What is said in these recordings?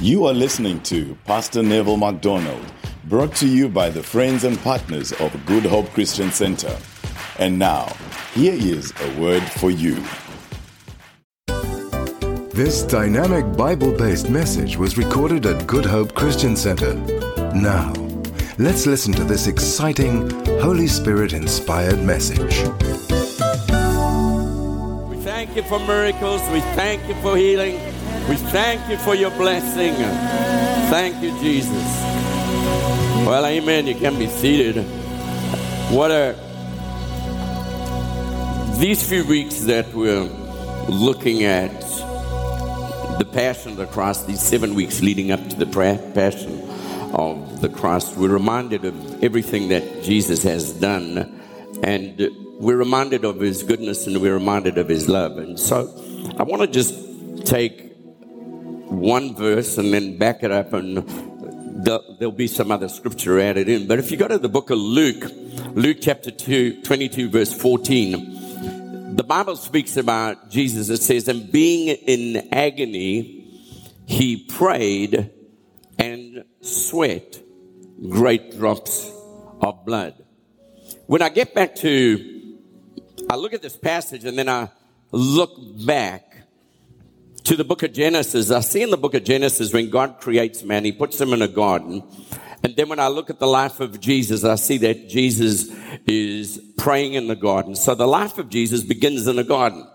You are listening to Pastor Neville MacDonald, brought to you by the friends and partners of Good Hope Christian Center. And now, here is a word for you. This dynamic Bible based message was recorded at Good Hope Christian Center. Now, let's listen to this exciting, Holy Spirit inspired message. We thank you for miracles. We thank you for healing. We thank you for your blessing. Thank you, Jesus. Well, amen. You can be seated. What a. These few weeks that we're looking at the Passion of the Cross, these seven weeks leading up to the Passion of the Cross, we're reminded of everything that Jesus has done. And we're reminded of his goodness and we're reminded of his love. And so I want to just take one verse and then back it up and there'll be some other scripture added in. But if you go to the book of Luke, Luke chapter 2, 22, verse 14, the Bible speaks about Jesus. It says, and being in agony, he prayed and sweat great drops of blood. When I get back to, I look at this passage and then I look back to the book of Genesis, I see in the book of Genesis when God creates man, he puts him in a garden. And then when I look at the life of Jesus, I see that Jesus is praying in the garden. So the life of Jesus begins in a garden.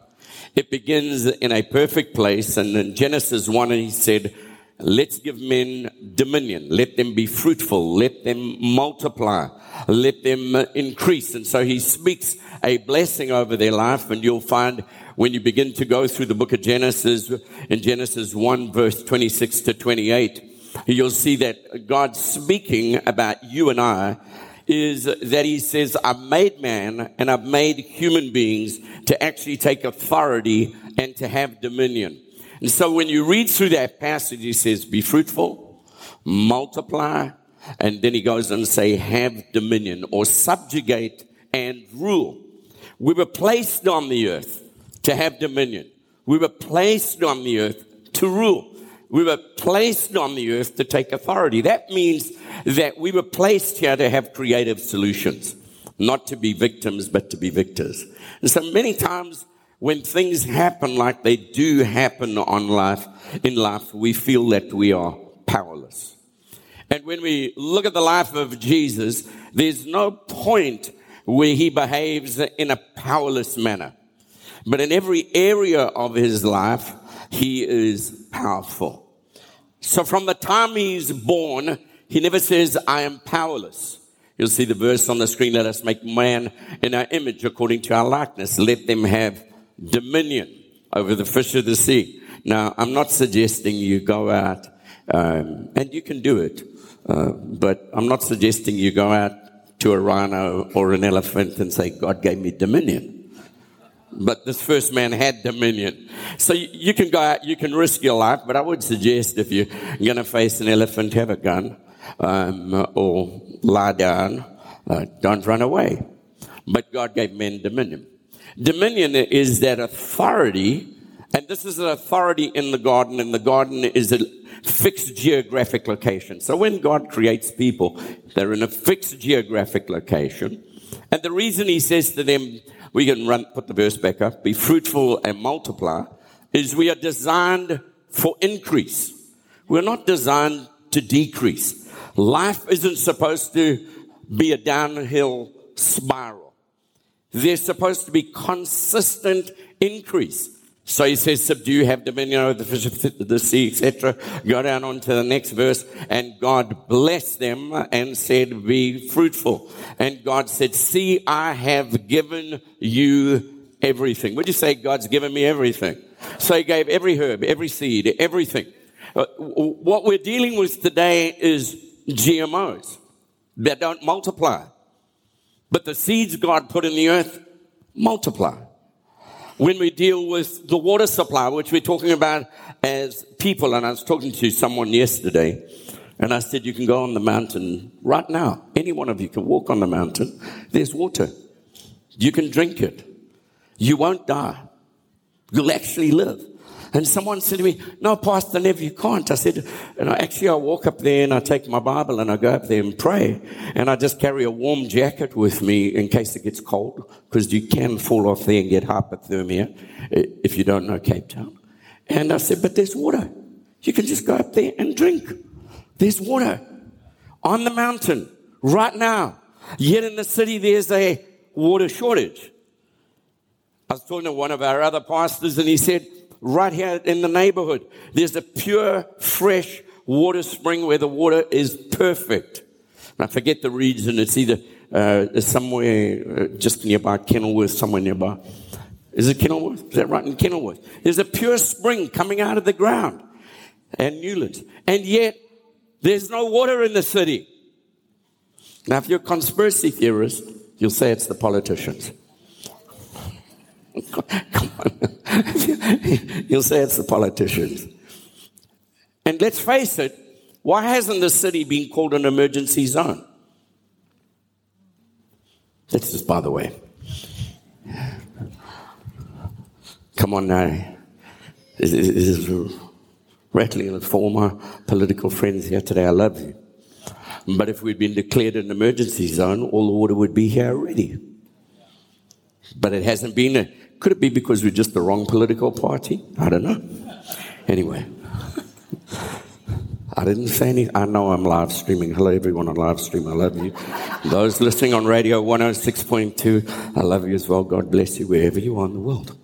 It begins in a perfect place. And in Genesis 1, he said, Let's give men dominion. Let them be fruitful. Let them multiply. Let them increase. And so he speaks a blessing over their life. And you'll find when you begin to go through the book of Genesis, in Genesis 1 verse 26 to 28, you'll see that God speaking about you and I is that he says, I've made man and I've made human beings to actually take authority and to have dominion. And so when you read through that passage, he says, be fruitful, multiply, and then he goes on to say, have dominion or subjugate and rule. We were placed on the earth to have dominion. We were placed on the earth to rule. We were placed on the earth to take authority. That means that we were placed here to have creative solutions, not to be victims, but to be victors. And so many times when things happen like they do happen on life, in life, we feel that we are powerless. And when we look at the life of Jesus, there's no point where he behaves in a powerless manner. But in every area of his life, he is powerful. So from the time he's born, he never says, I am powerless. You'll see the verse on the screen. Let us make man in our image according to our likeness. Let them have dominion over the fish of the sea. Now, I'm not suggesting you go out, um, and you can do it, uh, but I'm not suggesting you go out to a rhino or an elephant and say, God gave me dominion. But this first man had dominion. So you, you can go out, you can risk your life, but I would suggest if you're going to face an elephant, have a gun um, or lie down. Uh, don't run away. But God gave men dominion. Dominion is that authority, and this is an authority in the garden, and the garden is a fixed geographic location. So when God creates people, they're in a fixed geographic location. And the reason he says to them, we can run, put the verse back up, be fruitful and multiply, is we are designed for increase. We're not designed to decrease. Life isn't supposed to be a downhill spiral. There's supposed to be consistent increase. So he says, subdue, have dominion over the fish of the sea, etc. Go down on to the next verse. And God blessed them and said, be fruitful. And God said, see, I have given you everything. Would you say God's given me everything? So he gave every herb, every seed, everything. Uh, what we're dealing with today is GMOs that don't multiply. But the seeds God put in the earth multiply when we deal with the water supply, which we're talking about as people. And I was talking to someone yesterday, and I said, You can go on the mountain right now. Any one of you can walk on the mountain. There's water. You can drink it. You won't die. You'll actually live. And someone said to me, no, Pastor Nev, you can't. I said, you know, actually I walk up there and I take my Bible and I go up there and pray. And I just carry a warm jacket with me in case it gets cold, because you can fall off there and get hypothermia if you don't know Cape Town. And I said, but there's water. You can just go up there and drink. There's water on the mountain right now. Yet in the city, there's a water shortage. I was talking to one of our other pastors and he said, right here in the neighborhood. There's a pure, fresh water spring where the water is perfect. I forget the region. It's either uh, somewhere uh, just nearby Kenilworth, somewhere nearby. Is it Kenilworth? Is that right in Kenilworth? There's a pure spring coming out of the ground and Newlands. And yet, there's no water in the city. Now, if you're a conspiracy theorist, you'll say it's the politicians. Come on. You'll say it's the politicians. And let's face it, why hasn't the city been called an emergency zone? That's just by the way. Come on now. This is rattling for all my political friends here today. I love you. But if we'd been declared an emergency zone, all the water would be here already. But it hasn't been. Could it be because we're just the wrong political party? I don't know. Anyway, I didn't say anything. I know I'm live streaming. Hello, everyone on live stream. I love you. Those listening on radio 106.2, I love you as well. God bless you wherever you are in the world.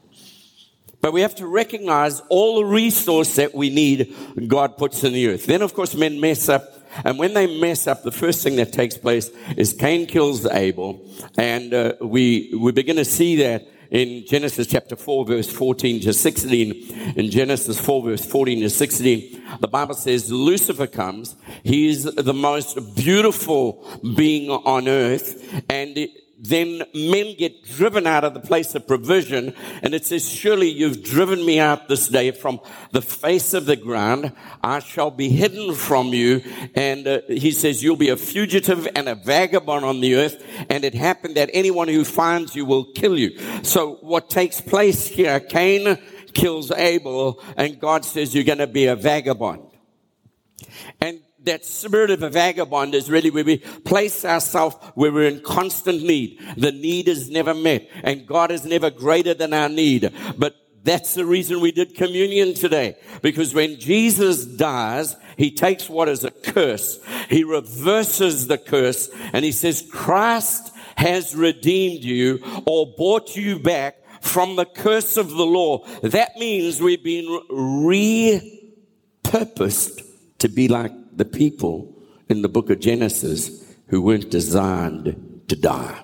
But we have to recognize all the resource that we need God puts in the earth. Then, of course, men mess up. And when they mess up, the first thing that takes place is Cain kills Abel. And uh, we, we begin to see that in Genesis chapter 4, verse 14 to 16. In Genesis 4, verse 14 to 16, the Bible says Lucifer comes. He is the most beautiful being on earth. And then men get driven out of the place of provision. And it says, surely you've driven me out this day from the face of the ground. I shall be hidden from you. And uh, he says, you'll be a fugitive and a vagabond on the earth. And it happened that anyone who finds you will kill you. So what takes place here, Cain kills Abel and God says, you're going to be a vagabond. And that spirit of a vagabond is really where we place ourselves where we're in constant need. The need is never met and God is never greater than our need. But that's the reason we did communion today. Because when Jesus dies, he takes what is a curse. He reverses the curse and he says, Christ has redeemed you or bought you back from the curse of the law. That means we've been repurposed to be like the people in the book of Genesis who weren't designed to die.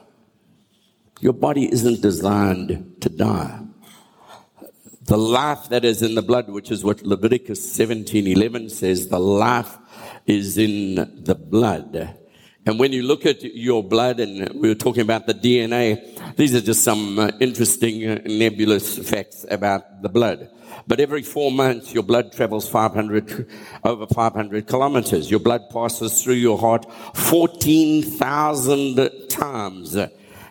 Your body isn't designed to die. The life that is in the blood, which is what Leviticus 17:11 says, the life is in the blood. And when you look at your blood, and we were talking about the DNA, these are just some uh, interesting uh, nebulous facts about the blood. But every four months, your blood travels 500, over 500 kilometers. Your blood passes through your heart 14,000 times.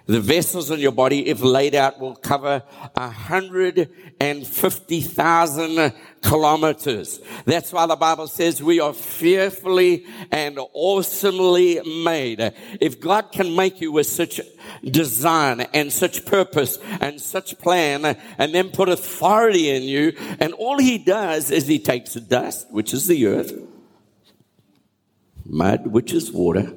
The vessels in your body, if laid out, will cover 150,000 kilometers. That's why the Bible says we are fearfully and awesomely made. If God can make you with such design and such purpose and such plan and then put authority in you, and all he does is he takes dust, which is the earth, mud, which is water,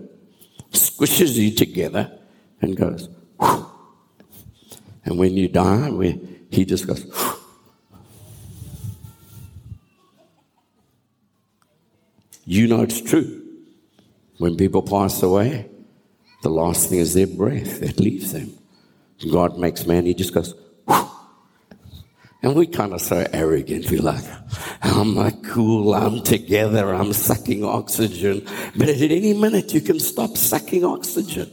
squishes you together and goes, and when you die, we, he just goes, you know it's true. When people pass away, the last thing is their breath that leaves them. God makes man, he just goes, and we kind of so arrogant. We're like, I'm like cool. I'm together. I'm sucking oxygen. But at any minute, you can stop sucking oxygen.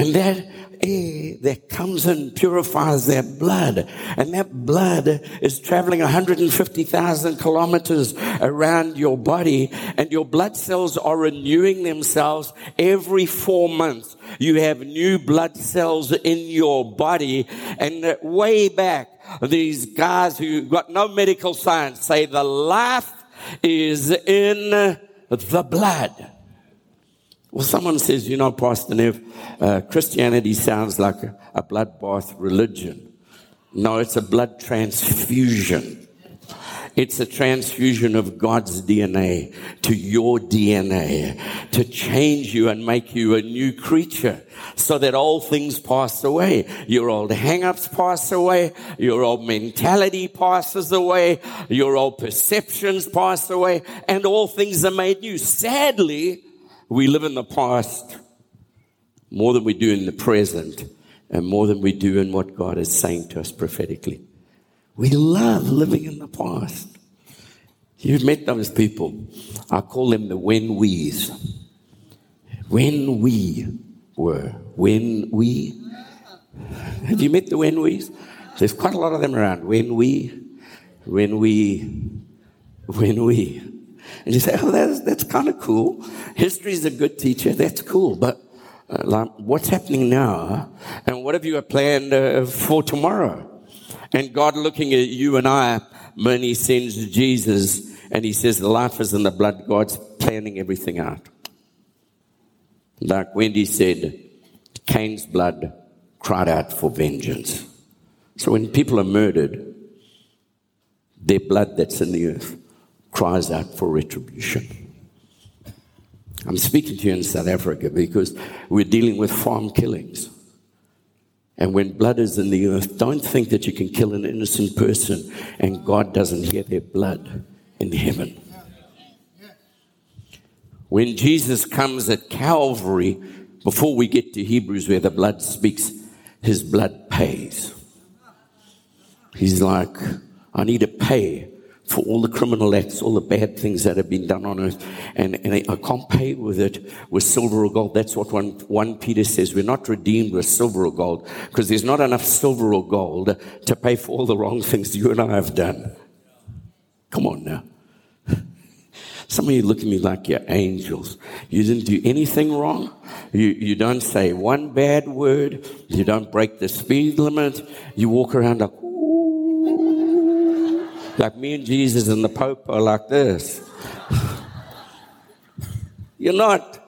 And that air that comes and purifies their blood. And that blood is traveling 150,000 kilometers around your body and your blood cells are renewing themselves every four months. You have new blood cells in your body and way back, these guys who got no medical science say the life is in the blood. Well, someone says, you know, Pastor Nev, uh, Christianity sounds like a, a bloodbath religion. No, it's a blood transfusion. It's a transfusion of God's DNA to your DNA to change you and make you a new creature so that all things pass away. Your old hang-ups pass away. Your old mentality passes away. Your old perceptions pass away and all things are made new. Sadly, we live in the past more than we do in the present and more than we do in what God is saying to us prophetically. We love living in the past. You've met those people. I call them the when we's. When we were. When we. Have you met the when we's? There's quite a lot of them around. When we. When we. When we. And you say, oh, that's, that's kind of cool. History is a good teacher. That's cool. But uh, what's happening now? And what have you planned uh, for tomorrow? And God looking at you and I when he sends Jesus and he says the life is in the blood, God's planning everything out. Like Wendy said, Cain's blood cried out for vengeance. So when people are murdered, their blood that's in the earth cries out for retribution. I'm speaking to you in South Africa because we're dealing with farm killings. And when blood is in the earth, don't think that you can kill an innocent person and God doesn't hear their blood in heaven. When Jesus comes at Calvary, before we get to Hebrews where the blood speaks, his blood pays. He's like, I need to pay for all the criminal acts, all the bad things that have been done on earth. And, and I can't pay with it with silver or gold. That's what one, 1 Peter says. We're not redeemed with silver or gold because there's not enough silver or gold to pay for all the wrong things you and I have done. Come on now. Some of you look at me like you're angels. You didn't do anything wrong. You, you don't say one bad word. You don't break the speed limit. You walk around like, like me and Jesus and the Pope are like this. You're not.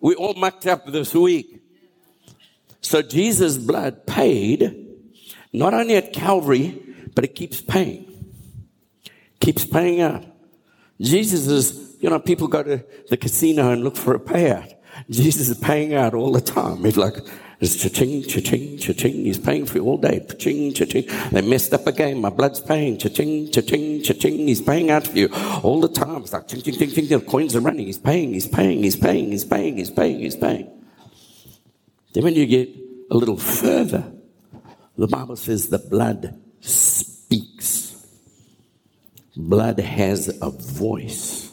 We all mucked up this week. So Jesus' blood paid not only at Calvary, but it keeps paying. Keeps paying out. Jesus is, you know, people go to the casino and look for a payout. Jesus is paying out all the time. He's like, it's cha-ching, cha-ching, cha-ching. He's paying for you all day. Cha-ching, cha-ching. They messed up again. My blood's paying. Cha-ching, cha-ching, cha-ching. He's paying out for you all the time. It's like ching, ching, ching, ching. The coins are running. He's paying, he's paying, he's paying, he's paying, he's paying, he's paying. Then when you get a little further, the Bible says the blood speaks. Blood has a voice.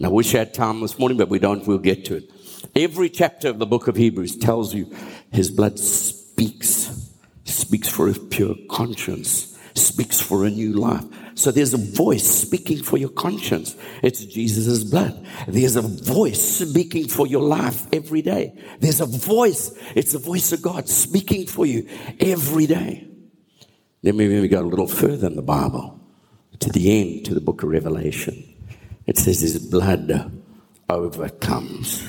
Now, I wish I had time this morning, but we don't. We'll get to it. Every chapter of the book of Hebrews tells you his blood speaks, speaks for a pure conscience, speaks for a new life. So there's a voice speaking for your conscience. It's Jesus' blood. There's a voice speaking for your life every day. There's a voice. It's the voice of God speaking for you every day. Then maybe we go a little further in the Bible to the end, to the book of Revelation. It says his blood overcomes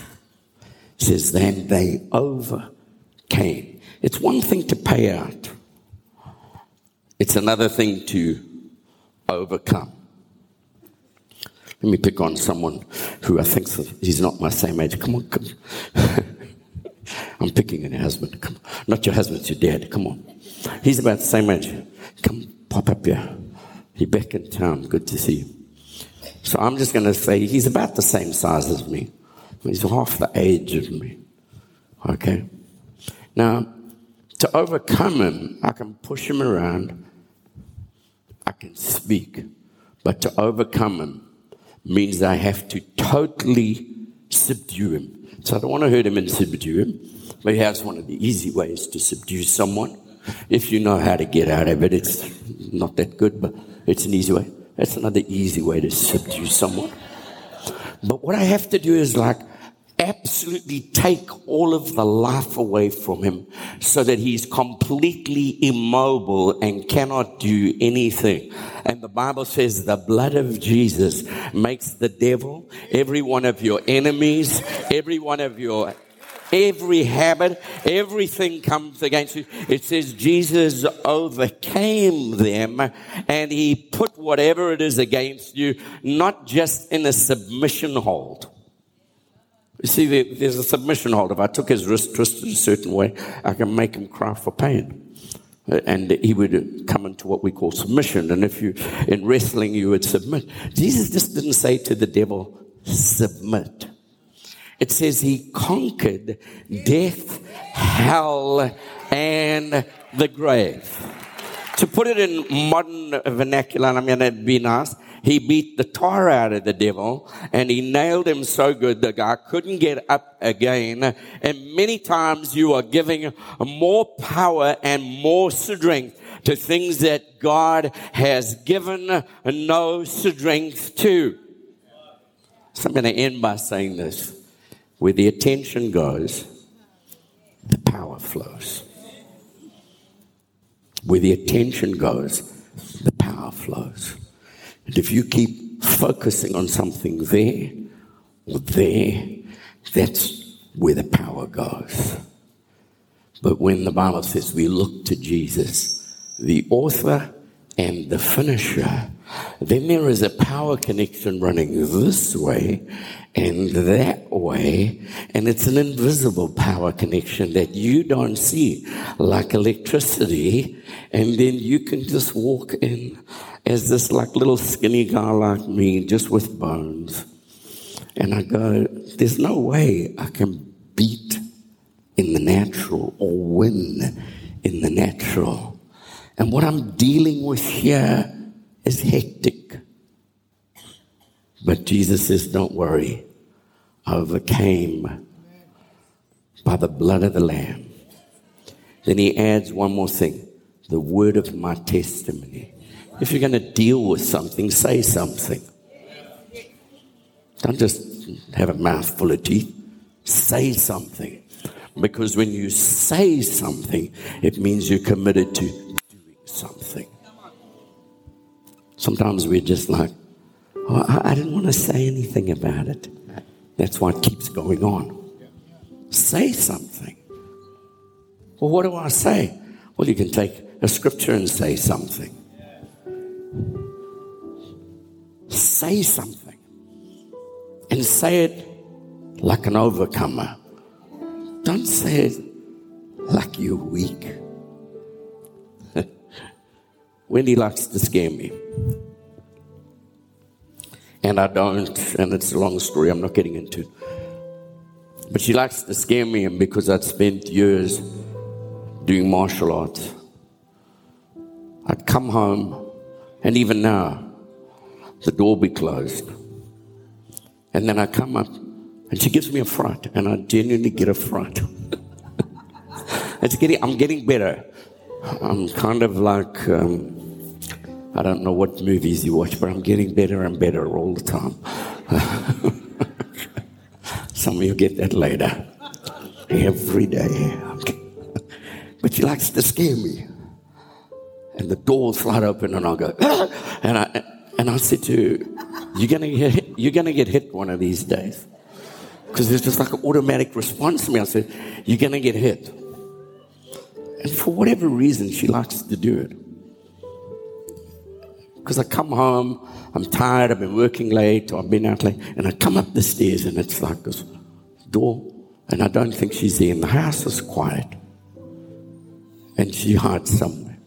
says, then they overcame. It's one thing to pay out. It's another thing to overcome. Let me pick on someone who I think he's not my same age. Come on, come. I'm picking on your husband. Come on. Not your husband, your dad. Come on. He's about the same age. Come, pop up here. He back in town. Good to see you. So I'm just going to say he's about the same size as me. He's half the age of me. Okay? Now, to overcome him, I can push him around, I can speak, but to overcome him means I have to totally subdue him. So I don't want to hurt him and subdue him. But here's one of the easy ways to subdue someone. If you know how to get out of it, it's not that good, but it's an easy way. That's another easy way to subdue someone. But what I have to do is like absolutely take all of the life away from him so that he's completely immobile and cannot do anything. And the Bible says the blood of Jesus makes the devil, every one of your enemies, every one of your every habit, everything comes against you. It says Jesus overcame them and he put whatever it is against you, not just in a submission hold you see, there's a submission hold. If I took his wrist twisted a certain way, I can make him cry for pain. Uh, and he would come into what we call submission. And if you, in wrestling, you would submit. Jesus just didn't say to the devil, submit. It says he conquered death, hell, and the grave. To put it in modern vernacular, I mean, it'd be nice he beat the tar out of the devil and he nailed him so good the guy couldn't get up again. And many times you are giving more power and more strength to things that God has given no strength to. So I'm going to end by saying this. Where the attention goes, the power flows. Where the attention goes, the power flows. If you keep focusing on something there or there, that's where the power goes. But when the Bible says we look to Jesus, the author and the finisher, then there is a power connection running this way and that way, and it's an invisible power connection that you don't see, like electricity, and then you can just walk in as this like little skinny guy like me, just with bones. And I go, there's no way I can beat in the natural or win in the natural. And what I'm dealing with here is hectic. But Jesus says, don't worry. I overcame by the blood of the Lamb. Then he adds one more thing the word of my testimony. If you're going to deal with something, say something. Don't just have a mouthful of teeth. Say something. Because when you say something, it means you're committed to doing something. Sometimes we're just like, oh, I, I didn't want to say anything about it. That's why it keeps going on. Say something. Well, what do I say? Well, you can take a scripture and say something. Say something. And say it like an overcomer. Don't say it like you're weak. Wendy likes to scare me. And I don't, and it's a long story I'm not getting into. But she likes to scare me, and because I'd spent years doing martial arts, I'd come home, and even now, the door be closed. And then I come up and she gives me a fright, and I genuinely get a fright. it's getting, I'm getting better. I'm kind of like, um, I don't know what movies you watch, but I'm getting better and better all the time. Some of you get that later. Every day. but she likes to scare me. And the door slide open, and I'll go, and I, and I said to her, you're gonna get hit, you're gonna get hit one of these days. Because there's just like an automatic response to me. I said, You're gonna get hit. And for whatever reason, she likes to do it. Because I come home, I'm tired, I've been working late, or I've been out late, and I come up the stairs and it's like this door, and I don't think she's there, and the house is quiet. And she hides somewhere.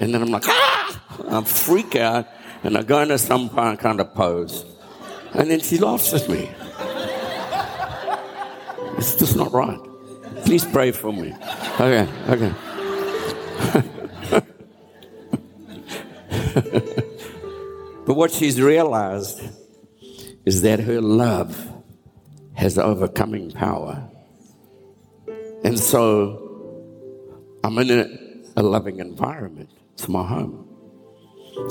And then I'm like, ah! I freak out and I go into some kind of pose. And then she laughs at me. It's just not right. Please pray for me. Okay, okay. but what she's realized is that her love has overcoming power. And so I'm in a, a loving environment. It's my home.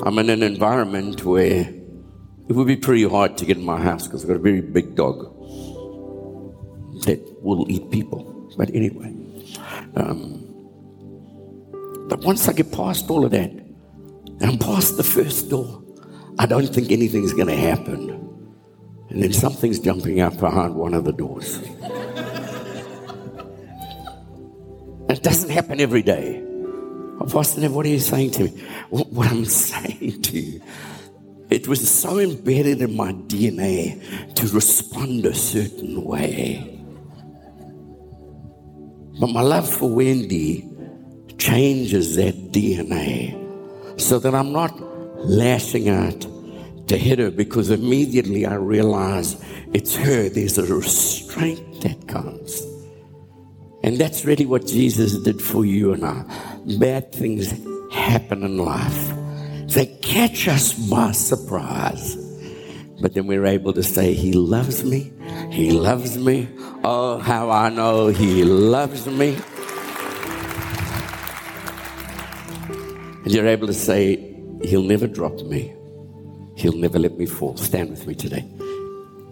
I'm in an environment where it would be pretty hard to get in my house because I've got a very big dog that will eat people. But anyway, um, but once I get past all of that, and I'm past the first door, I don't think anything's going to happen. And then something's jumping out behind one of the doors. it doesn't happen every day. Oh, Pastor what are you saying to me? What I'm saying to you, it was so embedded in my DNA to respond a certain way. But my love for Wendy changes that DNA so that I'm not lashing out to hit her because immediately I realize it's her. There's a restraint that comes. And that's really what Jesus did for you and I. Bad things happen in life. They catch us by surprise. But then we're able to say, He loves me. He loves me. Oh, how I know He loves me. And you're able to say, He'll never drop me. He'll never let me fall. Stand with me today.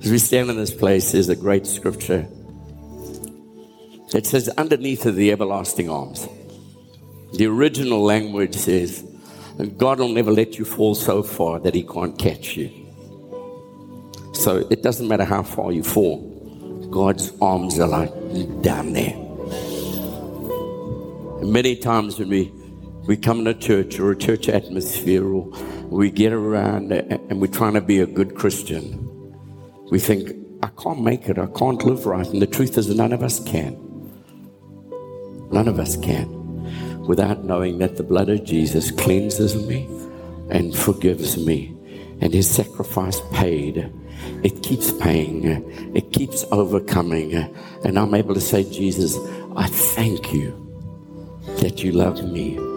As we stand in this place, there's a great scripture it says, underneath of the everlasting arms. The original language says, God will never let you fall so far that He can't catch you. So it doesn't matter how far you fall, God's arms are like down there. And many times when we, we come a church or a church atmosphere or we get around and we're trying to be a good Christian, we think, I can't make it, I can't live right. And the truth is, none of us can. None of us can without knowing that the blood of Jesus cleanses me and forgives me. And his sacrifice paid. It keeps paying. It keeps overcoming. And I'm able to say, Jesus, I thank you that you love me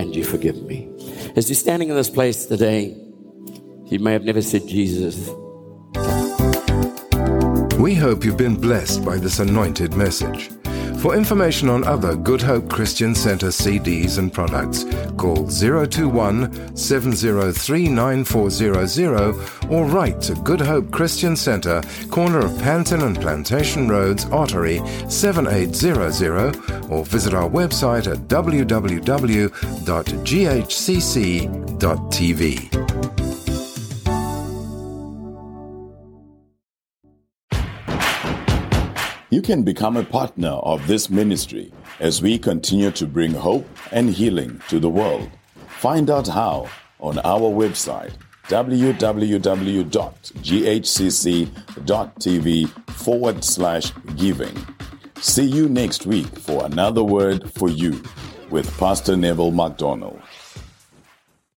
and you forgive me. As you're standing in this place today, you may have never said, Jesus. We hope you've been blessed by this anointed message. For information on other Good Hope Christian Center CDs and products, call 021 703 9400 or write to Good Hope Christian Center, corner of Panton and Plantation Roads, Ottery 7800 or visit our website at www.ghcc.tv. You can become a partner of this ministry as we continue to bring hope and healing to the world. Find out how on our website www.ghcc.tv forward slash giving. See you next week for another word for you with Pastor Neville MacDonald.